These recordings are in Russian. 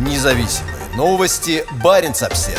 Независимые новости. Барин обсерва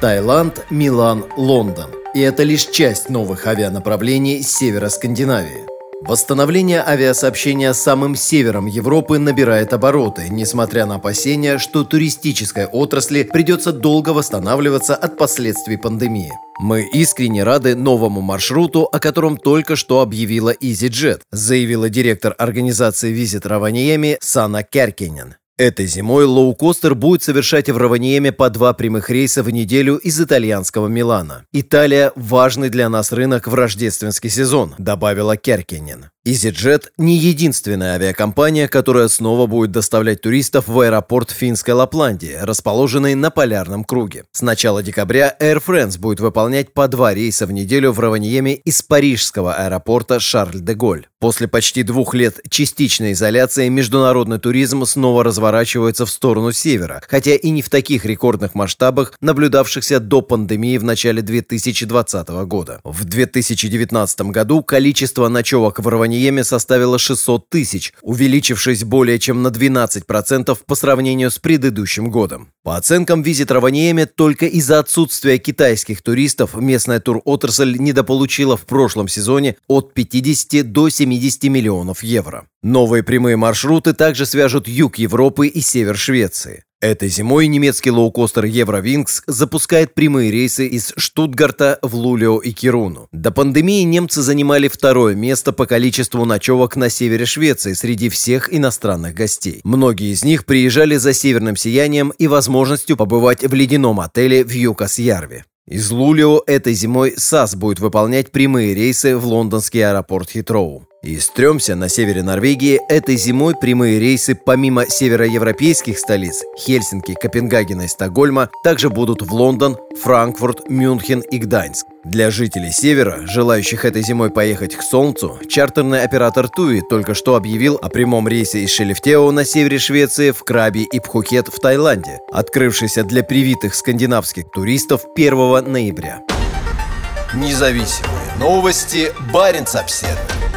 Таиланд, Милан, Лондон. И это лишь часть новых авианаправлений с севера Скандинавии. Восстановление авиасообщения самым севером Европы набирает обороты, несмотря на опасения, что туристической отрасли придется долго восстанавливаться от последствий пандемии. Мы искренне рады новому маршруту, о котором только что объявила EasyJet, заявила директор организации Visit Раваньеми Сана Керкинен. Этой зимой лоукостер будет совершать в Раваниеме по два прямых рейса в неделю из итальянского Милана. Италия – важный для нас рынок в рождественский сезон, добавила Керкинин. EasyJet не единственная авиакомпания, которая снова будет доставлять туристов в аэропорт финской Лапландии, расположенный на полярном круге. С начала декабря Air France будет выполнять по два рейса в неделю в Раваньеме из парижского аэропорта Шарль-де-Голь. После почти двух лет частичной изоляции международный туризм снова разворачивается в сторону севера, хотя и не в таких рекордных масштабах, наблюдавшихся до пандемии в начале 2020 года. В 2019 году количество ночевок в Раваньеме составила 600 тысяч, увеличившись более чем на 12% по сравнению с предыдущим годом. По оценкам визит Раваньеме, только из-за отсутствия китайских туристов местная тур-отрасль недополучила в прошлом сезоне от 50 до 70 миллионов евро. Новые прямые маршруты также свяжут юг Европы и север Швеции. Этой зимой немецкий лоукостер Евровинкс запускает прямые рейсы из Штутгарта в Лулио и Кируну. До пандемии немцы занимали второе место по количеству ночевок на севере Швеции среди всех иностранных гостей. Многие из них приезжали за северным сиянием и возможностью побывать в ледяном отеле в Юкас-Ярве. Из Лулио этой зимой САС будет выполнять прямые рейсы в лондонский аэропорт Хитроу. Из Трёмся на севере Норвегии этой зимой прямые рейсы помимо североевропейских столиц Хельсинки, Копенгагена и Стокгольма также будут в Лондон, Франкфурт, Мюнхен и Гданьск. Для жителей севера, желающих этой зимой поехать к Солнцу, чартерный оператор Туи только что объявил о прямом рейсе из Шелефтео на севере Швеции в Краби и Пхукет в Таиланде, открывшийся для привитых скандинавских туристов 1 ноября. Независимые новости. Барин обседный.